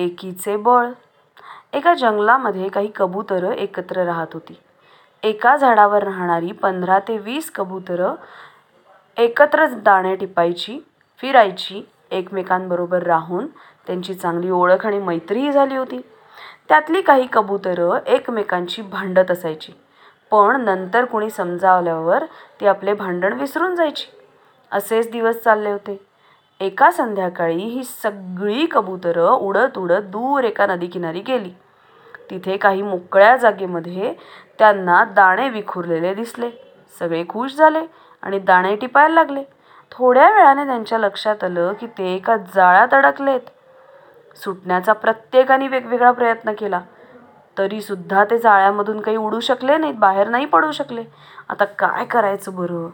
एकीचे बळ. एका जंगलामध्ये काही कबुतरं एकत्र राहत होती. एका झाडावर राहणारी पंधरा ते वीस कबुतरं एकत्र दाणे टिपायची फिरायची एकमेकांबरोबर राहून त्यांची चांगली ओळख आणि मैत्रीही झाली होती. त्यातली काही कबुतरं एकमेकांची भांडत असायची पण नंतर कुणी समजावल्यावर ती आपले भांडण विसरून जायची. असेच दिवस चालले होते. एका संध्याकाळी ही सगळी कबुतरं उडत उडत दूर एका नदीकिनारी गेली. तिथे काही मोकळ्या जागेमध्ये त्यांना दाणे विखुरलेले दिसले. सगळे खुश झाले आणि दाणे टिपायला लागले. थोड्या वेळाने त्यांच्या लक्षात आलं की ते एका जाळ्यात अडकलेत. सुटण्याचा प्रत्येकाने वेगवेगळा प्रयत्न केला. तरीसुद्धा ते जाळ्यामधून काही उडू शकले नाहीत बाहेर नाही पडू शकले. आता काय करायचं बरं?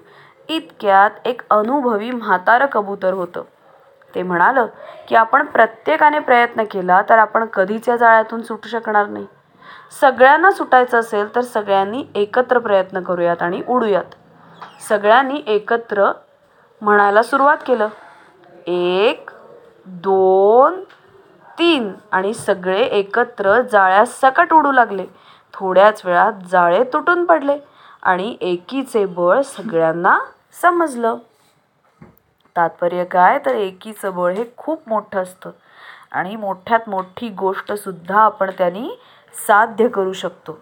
इतक्यात एक अनुभवी म्हातारं कबूतर होतं. ते म्हणालं की आपण प्रत्येकाने प्रयत्न केला तर आपण कधीच या जाळ्यातून सुटू शकणार नाही. सगळ्यांना सुटायचं असेल तर सगळ्यांनी एकत्र प्रयत्न करूयात आणि उडूयात. सगळ्यांनी एकत्र म्हणायला सुरुवात केलं. एक दोन तीन आणि सगळे एकत्र जाळ्यासकट उडू लागले. थोड्याच वेळात जाळे तुटून पडले आणि एकीचे बळ सगळ्यांना समजलं. तात्पर्य काय? तर एकीचं बळ हे खूप मोठं असतं. आणि मोठ्यात मोठी गोष्टसुद्धा आपण त्यांनी साध्य करू शकतो.